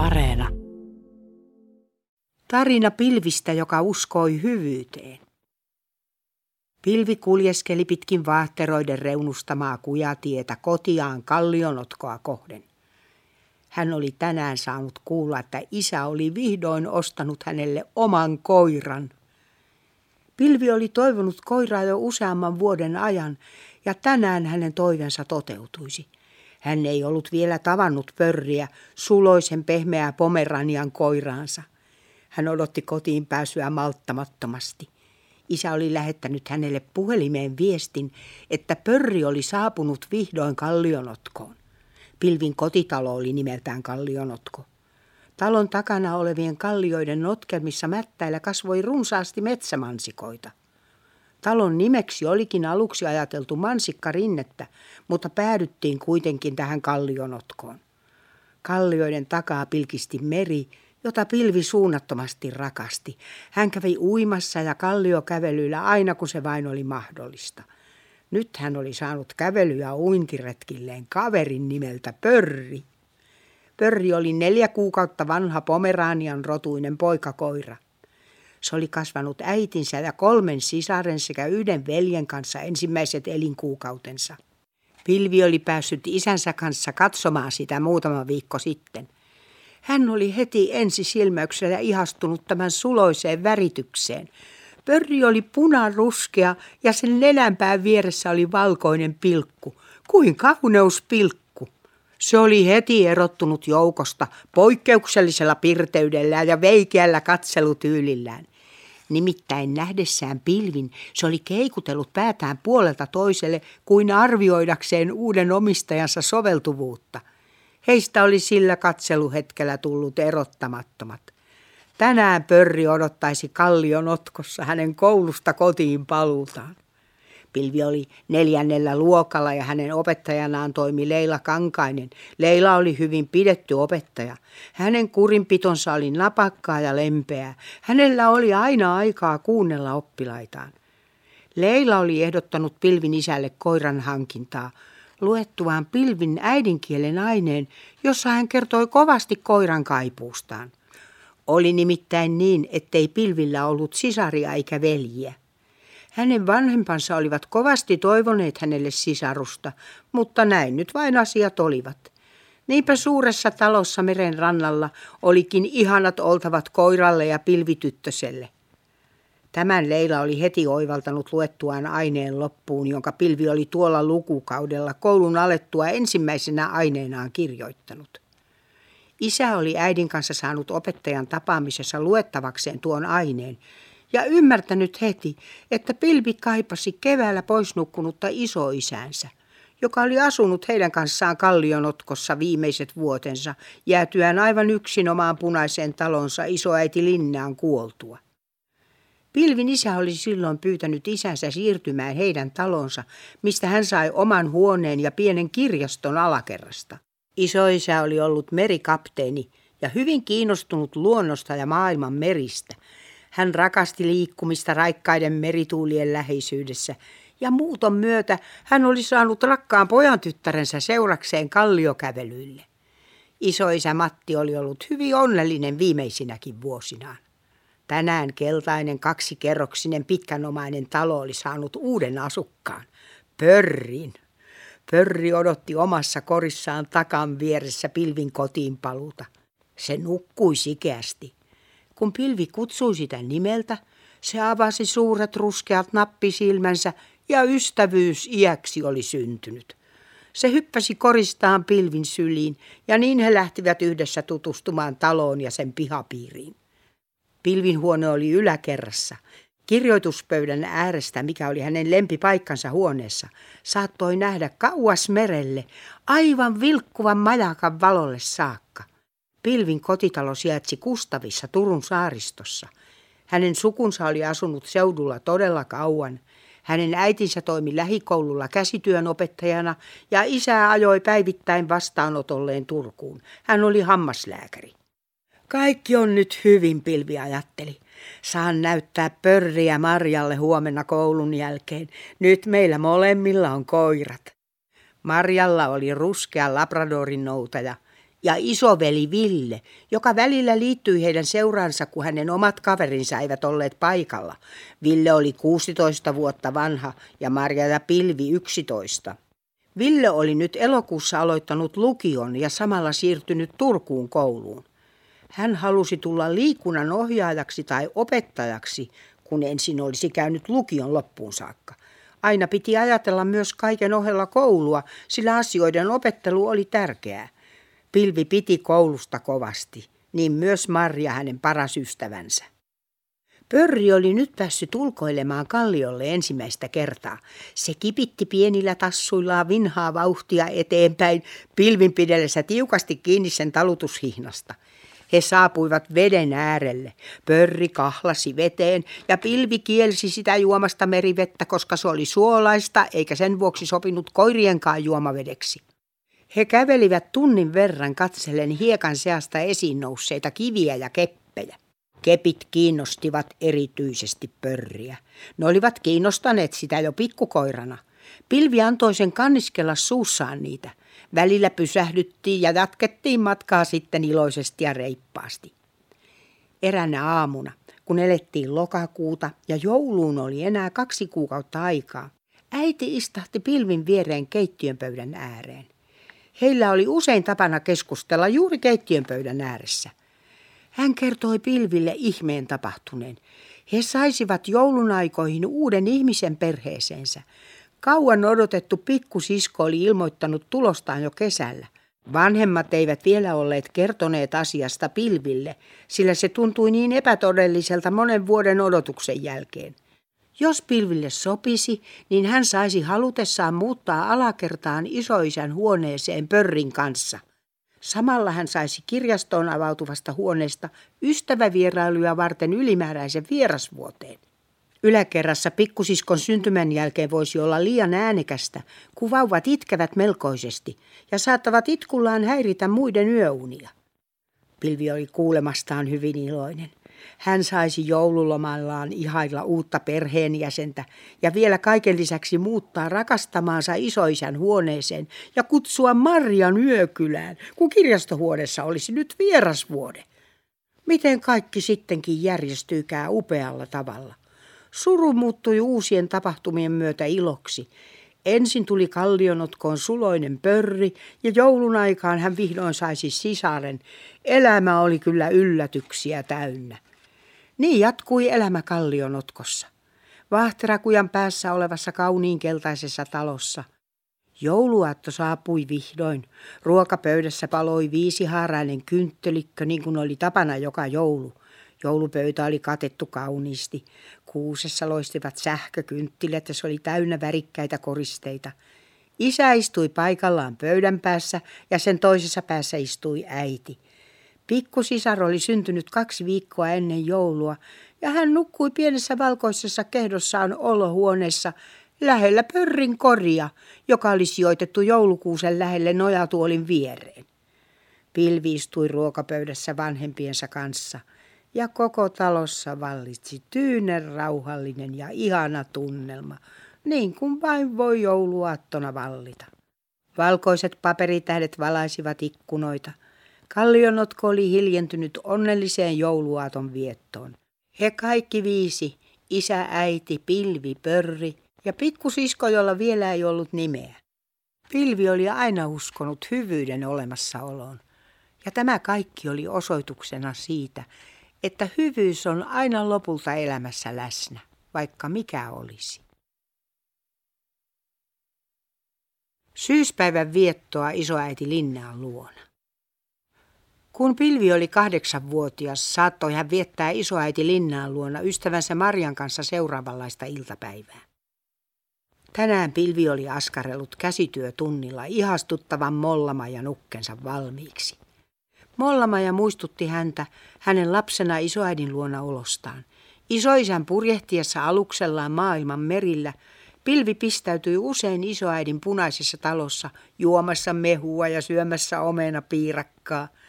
Areena. Tarina pilvistä, joka uskoi hyvyyteen. Pilvi kuljeskeli pitkin vaahteroiden reunustamaa kujatietä kotiaan kallionotkoa kohden. Hän oli tänään saanut kuulla, että isä oli vihdoin ostanut hänelle oman koiran. Pilvi oli toivonut koiraa jo useamman vuoden ajan ja tänään hänen toivensa toteutuisi. Hän ei ollut vielä tavannut pörriä, suloisen pehmeää pomeranian koiraansa. Hän odotti kotiin pääsyä malttamattomasti. Isä oli lähettänyt hänelle puhelimeen viestin, että pörri oli saapunut vihdoin kallionotkoon. Pilvin kotitalo oli nimeltään Kallionotko. Talon takana olevien kallioiden notkelmissa mättäillä kasvoi runsaasti metsämansikoita. Talon nimeksi olikin aluksi ajateltu mansikkarinnettä, mutta päädyttiin kuitenkin tähän kallionotkoon. Kallioiden takaa pilkisti meri, jota pilvi suunnattomasti rakasti. Hän kävi uimassa ja kalliokävelyillä aina kun se vain oli mahdollista. Nyt hän oli saanut kävely- ja uintiretkilleen kaverin nimeltä Pörri. Pörri oli neljä kuukautta vanha Pomeranian rotuinen poikakoira. Se oli kasvanut äitinsä ja kolmen sisaren sekä yhden veljen kanssa ensimmäiset elinkuukautensa. Pilvi oli päässyt isänsä kanssa katsomaan sitä muutama viikko sitten. Hän oli heti ensisilmäyksellä ihastunut tämän suloiseen väritykseen. Pörri oli punaruskea ja sen nenänpään vieressä oli valkoinen pilkku. Kuin kauneuspilkku. Se oli heti erottunut joukosta poikkeuksellisella pirteydellä ja veikeällä katselutyylillään. Nimittäin nähdessään pilvin se oli keikutellut päätään puolelta toiselle kuin arvioidakseen uuden omistajansa soveltuvuutta. Heistä oli sillä katseluhetkellä tullut erottamattomat. Tänään pörri odottaisi kallion otkossa hänen koulusta kotiin paluutaan. Pilvi oli neljännellä luokalla ja hänen opettajanaan toimi Leila Kankainen. Leila oli hyvin pidetty opettaja. Hänen kurinpitonsa oli napakkaa ja lempeää. Hänellä oli aina aikaa kuunnella oppilaitaan. Leila oli ehdottanut Pilvin isälle koiran hankintaa luettuaan Pilvin äidinkielen aineen, jossa hän kertoi kovasti koiran kaipuustaan. Oli nimittäin niin, ettei Pilvillä ollut sisaria eikä veljiä. Hänen vanhempansa olivat kovasti toivoneet hänelle sisarusta, mutta näin nyt vain asiat olivat. Niinpä suuressa talossa meren rannalla olikin ihanat oltavat koiralle ja pilvityttöselle. Tämän Leila oli heti oivaltanut luettuaan aineen loppuun, jonka pilvi oli tuolla lukukaudella koulun alettua ensimmäisenä aineenaan kirjoittanut. Isä oli äidin kanssa saanut opettajan tapaamisessa luettavakseen tuon aineen, ja ymmärtänyt heti, että Pilvi kaipasi keväällä poisnukkunutta isoisänsä, joka oli asunut heidän kanssaan kallionotkossa viimeiset vuotensa, jäätyään aivan yksin omaan punaiseen talonsa isoäiti Linnaan kuoltua. Pilvin isä oli silloin pyytänyt isänsä siirtymään heidän talonsa, mistä hän sai oman huoneen ja pienen kirjaston alakerrasta. Isoisä oli ollut merikapteeni ja hyvin kiinnostunut luonnosta ja maailman meristä – hän rakasti liikkumista raikkaiden merituulien läheisyydessä ja muuton myötä hän oli saanut rakkaan pojan tyttärensä seurakseen kalliokävelyille. Isoisä Matti oli ollut hyvin onnellinen viimeisinäkin vuosinaan. Tänään keltainen kaksikerroksinen pitkänomainen talo oli saanut uuden asukkaan, Pörrin. Pörri odotti omassa korissaan takan vieressä pilvin kotiin paluuta. Se nukkui sikeästi. Kun pilvi kutsui sitä nimeltä, se avasi suuret ruskeat nappisilmänsä ja ystävyys iäksi oli syntynyt. Se hyppäsi koristaan pilvin syliin ja niin he lähtivät yhdessä tutustumaan taloon ja sen pihapiiriin. Pilvin huone oli yläkerrassa. Kirjoituspöydän äärestä, mikä oli hänen lempipaikkansa huoneessa, saattoi nähdä kauas merelle, aivan vilkkuvan majakan valolle saakka. Pilvin kotitalo sijaitsi Kustavissa Turun saaristossa. Hänen sukunsa oli asunut seudulla todella kauan. Hänen äitinsä toimi lähikoululla käsityön opettajana ja isä ajoi päivittäin vastaanotolleen Turkuun. Hän oli hammaslääkäri. Kaikki on nyt hyvin, Pilvi ajatteli. Saan näyttää pörriä Marjalle huomenna koulun jälkeen. Nyt meillä molemmilla on koirat. Marjalla oli ruskea labradorin noutaja – ja isoveli Ville, joka välillä liittyi heidän seuraansa, kun hänen omat kaverinsa eivät olleet paikalla. Ville oli 16 vuotta vanha ja Marja ja Pilvi 11. Ville oli nyt elokuussa aloittanut lukion ja samalla siirtynyt Turkuun kouluun. Hän halusi tulla liikunnan ohjaajaksi tai opettajaksi, kun ensin olisi käynyt lukion loppuun saakka. Aina piti ajatella myös kaiken ohella koulua, sillä asioiden opettelu oli tärkeää. Pilvi piti koulusta kovasti, niin myös Marja hänen paras ystävänsä. Pörri oli nyt päässyt ulkoilemaan kalliolle ensimmäistä kertaa. Se kipitti pienillä tassuillaan vinhaa vauhtia eteenpäin, pilvin pidellessä tiukasti kiinni sen talutushihnasta. He saapuivat veden äärelle. Pörri kahlasi veteen ja pilvi kielsi sitä juomasta merivettä, koska se oli suolaista eikä sen vuoksi sopinut koirienkaan juomavedeksi. He kävelivät tunnin verran katsellen hiekan seasta esiin nousseita kiviä ja keppejä. Kepit kiinnostivat erityisesti pörriä. Ne olivat kiinnostaneet sitä jo pikkukoirana. Pilvi antoi sen kanniskella suussaan niitä. Välillä pysähdyttiin ja jatkettiin matkaa sitten iloisesti ja reippaasti. Eränä aamuna, kun elettiin lokakuuta ja jouluun oli enää kaksi kuukautta aikaa, äiti istahti pilvin viereen keittiön pöydän ääreen. Heillä oli usein tapana keskustella juuri keittiön pöydän ääressä. Hän kertoi pilville ihmeen tapahtuneen. He saisivat joulun aikoihin uuden ihmisen perheeseensä. Kauan odotettu pikkusisko oli ilmoittanut tulostaan jo kesällä. Vanhemmat eivät vielä olleet kertoneet asiasta pilville, sillä se tuntui niin epätodelliselta monen vuoden odotuksen jälkeen. Jos pilville sopisi, niin hän saisi halutessaan muuttaa alakertaan isoisän huoneeseen pörrin kanssa. Samalla hän saisi kirjastoon avautuvasta huoneesta ystävävierailuja varten ylimääräisen vierasvuoteen. Yläkerrassa pikkusiskon syntymän jälkeen voisi olla liian äänekästä, kun vauvat itkevät melkoisesti ja saattavat itkullaan häiritä muiden yöunia. Pilvi oli kuulemastaan hyvin iloinen. Hän saisi joululomallaan ihailla uutta perheenjäsentä ja vielä kaiken lisäksi muuttaa rakastamaansa isoisän huoneeseen ja kutsua Marjan yökylään, kun kirjastohuoneessa olisi nyt vierasvuode. Miten kaikki sittenkin järjestyykää upealla tavalla. Suru muuttui uusien tapahtumien myötä iloksi. Ensin tuli kallionotkoon suloinen pörri ja joulun aikaan hän vihdoin saisi sisaren. Elämä oli kyllä yllätyksiä täynnä. Niin jatkui elämä kallionotkossa. Vahterakujan päässä olevassa kauniin keltaisessa talossa. Jouluaatto saapui vihdoin. Ruokapöydässä paloi viisihaarainen kynttelikkö niin kuin oli tapana joka joulu. Joulupöytä oli katettu kauniisti. Kuusessa loistivat sähkökynttilät ja se oli täynnä värikkäitä koristeita. Isä istui paikallaan pöydän päässä ja sen toisessa päässä istui äiti – Pikkusisar oli syntynyt kaksi viikkoa ennen joulua ja hän nukkui pienessä valkoisessa kehdossaan olohuoneessa lähellä pörrin koria, joka oli sijoitettu joulukuusen lähelle nojatuolin viereen. Pilvi istui ruokapöydässä vanhempiensa kanssa ja koko talossa vallitsi tyynen rauhallinen ja ihana tunnelma, niin kuin vain voi jouluaattona vallita. Valkoiset paperitähdet valaisivat ikkunoita – Kallionotko oli hiljentynyt onnelliseen jouluaaton viettoon. He kaikki viisi, isä, äiti, pilvi, pörri ja pikkusisko, jolla vielä ei ollut nimeä. Pilvi oli aina uskonut hyvyyden olemassaoloon. Ja tämä kaikki oli osoituksena siitä, että hyvyys on aina lopulta elämässä läsnä, vaikka mikä olisi. Syyspäivän viettoa isoäiti Linnaan luona. Kun Pilvi oli kahdeksanvuotias, saattoi hän viettää isoäiti Linnaan luona ystävänsä Marjan kanssa seuraavanlaista iltapäivää. Tänään Pilvi oli askarellut käsityötunnilla ihastuttavan Mollamajan nukkensa valmiiksi. Mollamaja muistutti häntä hänen lapsena isoäidin luona olostaan. Isoisän purjehtiessa aluksellaan maailman merillä Pilvi pistäytyi usein isoäidin punaisessa talossa juomassa mehua ja syömässä omena piirakkaa –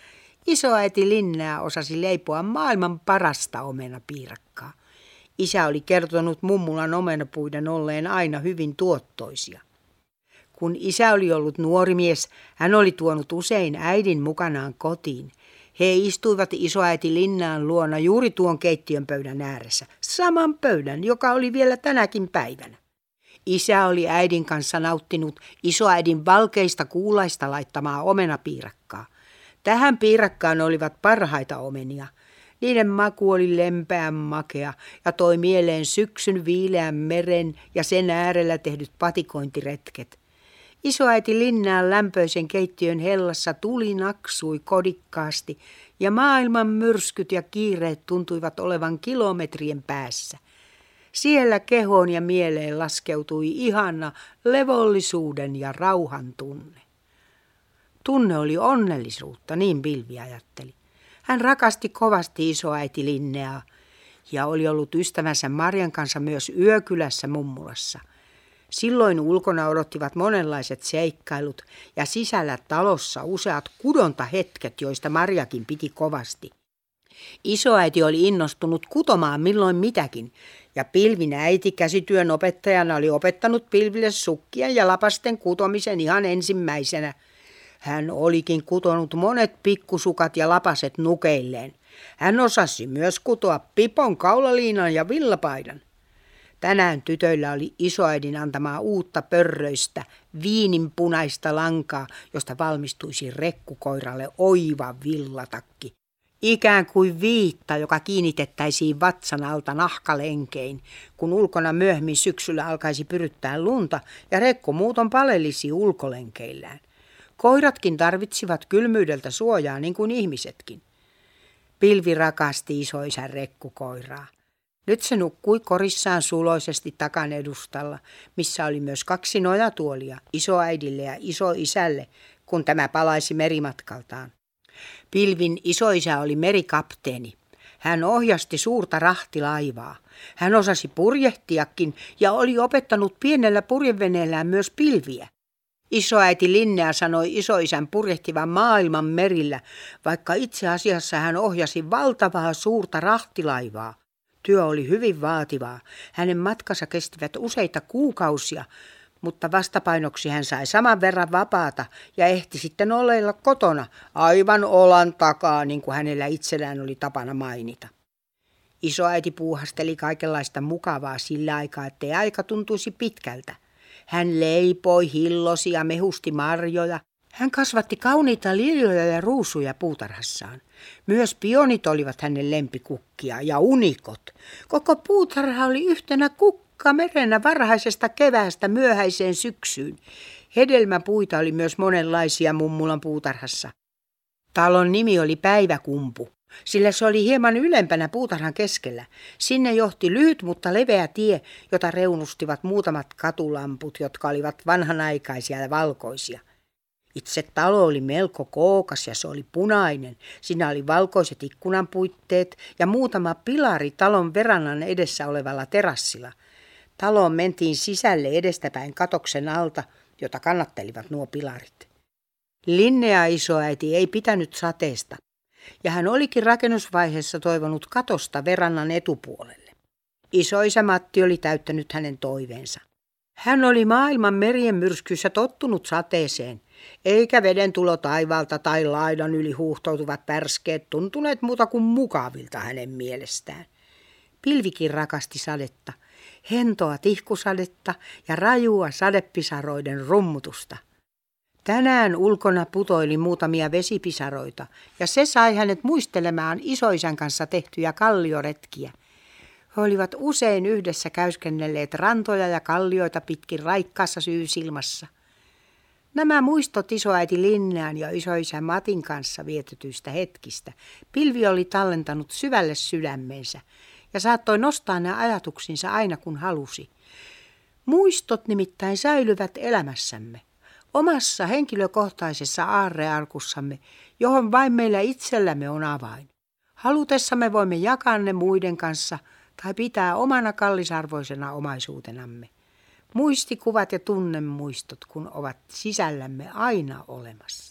Isoäiti Linnää osasi leipoa maailman parasta omenapiirakkaa. Isä oli kertonut mummulan omenapuiden olleen aina hyvin tuottoisia. Kun isä oli ollut nuori mies, hän oli tuonut usein äidin mukanaan kotiin. He istuivat isoäiti Linnaan luona juuri tuon keittiön pöydän ääressä, saman pöydän, joka oli vielä tänäkin päivänä. Isä oli äidin kanssa nauttinut isoäidin valkeista kuulaista laittamaa omenapiirakkaa. Tähän piirakkaan olivat parhaita omenia. Niiden maku oli lempeän makea ja toi mieleen syksyn viileän meren ja sen äärellä tehdyt patikointiretket. Isoäiti Linnaan lämpöisen keittiön hellassa tuli naksui kodikkaasti ja maailman myrskyt ja kiireet tuntuivat olevan kilometrien päässä. Siellä kehoon ja mieleen laskeutui ihana levollisuuden ja rauhan tunne. Tunne oli onnellisuutta, niin Pilvi ajatteli. Hän rakasti kovasti isoäiti Linneaa ja oli ollut ystävänsä Marjan kanssa myös yökylässä mummulassa – Silloin ulkona odottivat monenlaiset seikkailut ja sisällä talossa useat kudontahetket, joista Marjakin piti kovasti. Isoäiti oli innostunut kutomaan milloin mitäkin, ja Pilvin äiti käsityön opettajana oli opettanut Pilville sukkien ja lapasten kutomisen ihan ensimmäisenä. Hän olikin kutonut monet pikkusukat ja lapaset nukeilleen. Hän osasi myös kutoa pipon, kaulaliinan ja villapaidan. Tänään tytöillä oli isoäidin antamaa uutta pörröistä, viininpunaista lankaa, josta valmistuisi rekkukoiralle oiva villatakki. Ikään kuin viitta, joka kiinnitettäisiin vatsan alta nahkalenkein, kun ulkona myöhemmin syksyllä alkaisi pyryttää lunta ja rekku muuton palelisi ulkolenkeillään. Koiratkin tarvitsivat kylmyydeltä suojaa niin kuin ihmisetkin. Pilvi rakasti isoisän rekkukoiraa. Nyt se nukkui korissaan suloisesti takan edustalla, missä oli myös kaksi nojatuolia, isoäidille ja isoisälle, kun tämä palaisi merimatkaltaan. Pilvin isoisä oli merikapteeni. Hän ohjasti suurta rahtilaivaa. Hän osasi purjehtiakin ja oli opettanut pienellä purjeveneellään myös pilviä. Isoäiti Linnea sanoi isoisän purjehtivan maailman merillä, vaikka itse asiassa hän ohjasi valtavaa suurta rahtilaivaa. Työ oli hyvin vaativaa. Hänen matkansa kestivät useita kuukausia, mutta vastapainoksi hän sai saman verran vapaata ja ehti sitten oleilla kotona aivan olan takaa, niin kuin hänellä itsellään oli tapana mainita. Isoäiti puuhasteli kaikenlaista mukavaa sillä aikaa, ettei aika tuntuisi pitkältä. Hän leipoi, hillosi ja mehusti marjoja, hän kasvatti kauniita liljoja ja ruusuja puutarhassaan. Myös pionit olivat hänen lempikukkia ja unikot. Koko puutarha oli yhtenä kukka merenä varhaisesta keväästä myöhäiseen syksyyn. Hedelmäpuita oli myös monenlaisia mummulan puutarhassa. Talon nimi oli Päiväkumpu, sillä se oli hieman ylempänä puutarhan keskellä. Sinne johti lyhyt, mutta leveä tie, jota reunustivat muutamat katulamput, jotka olivat vanhanaikaisia ja valkoisia. Itse talo oli melko kookas ja se oli punainen. Siinä oli valkoiset ikkunanpuitteet ja muutama pilari talon verannan edessä olevalla terassilla. Taloon mentiin sisälle edestäpäin katoksen alta, jota kannattelivat nuo pilarit. Linnea isoäiti ei pitänyt sateesta, ja hän olikin rakennusvaiheessa toivonut katosta verannan etupuolelle. Isoisä Matti oli täyttänyt hänen toiveensa. Hän oli maailman merien myrskyssä tottunut sateeseen – eikä veden tulo taivaalta tai laidan yli huuhtoutuvat pärskeet tuntuneet muuta kuin mukavilta hänen mielestään. Pilvikin rakasti sadetta, hentoa tihkusadetta ja rajua sadepisaroiden rummutusta. Tänään ulkona putoili muutamia vesipisaroita ja se sai hänet muistelemaan isoisän kanssa tehtyjä kallioretkiä. He olivat usein yhdessä käyskennelleet rantoja ja kallioita pitkin raikkaassa syysilmassa – Nämä muistot isoäiti Linnään ja isoisä Matin kanssa vietetyistä hetkistä Pilvi oli tallentanut syvälle sydämeensä ja saattoi nostaa ne ajatuksinsa aina kun halusi. Muistot nimittäin säilyvät elämässämme, omassa henkilökohtaisessa aarrearkussamme, johon vain meillä itsellämme on avain. Halutessamme voimme jakaa ne muiden kanssa tai pitää omana kallisarvoisena omaisuutenamme. Muistikuvat ja tunnemuistot, kun ovat sisällämme aina olemassa.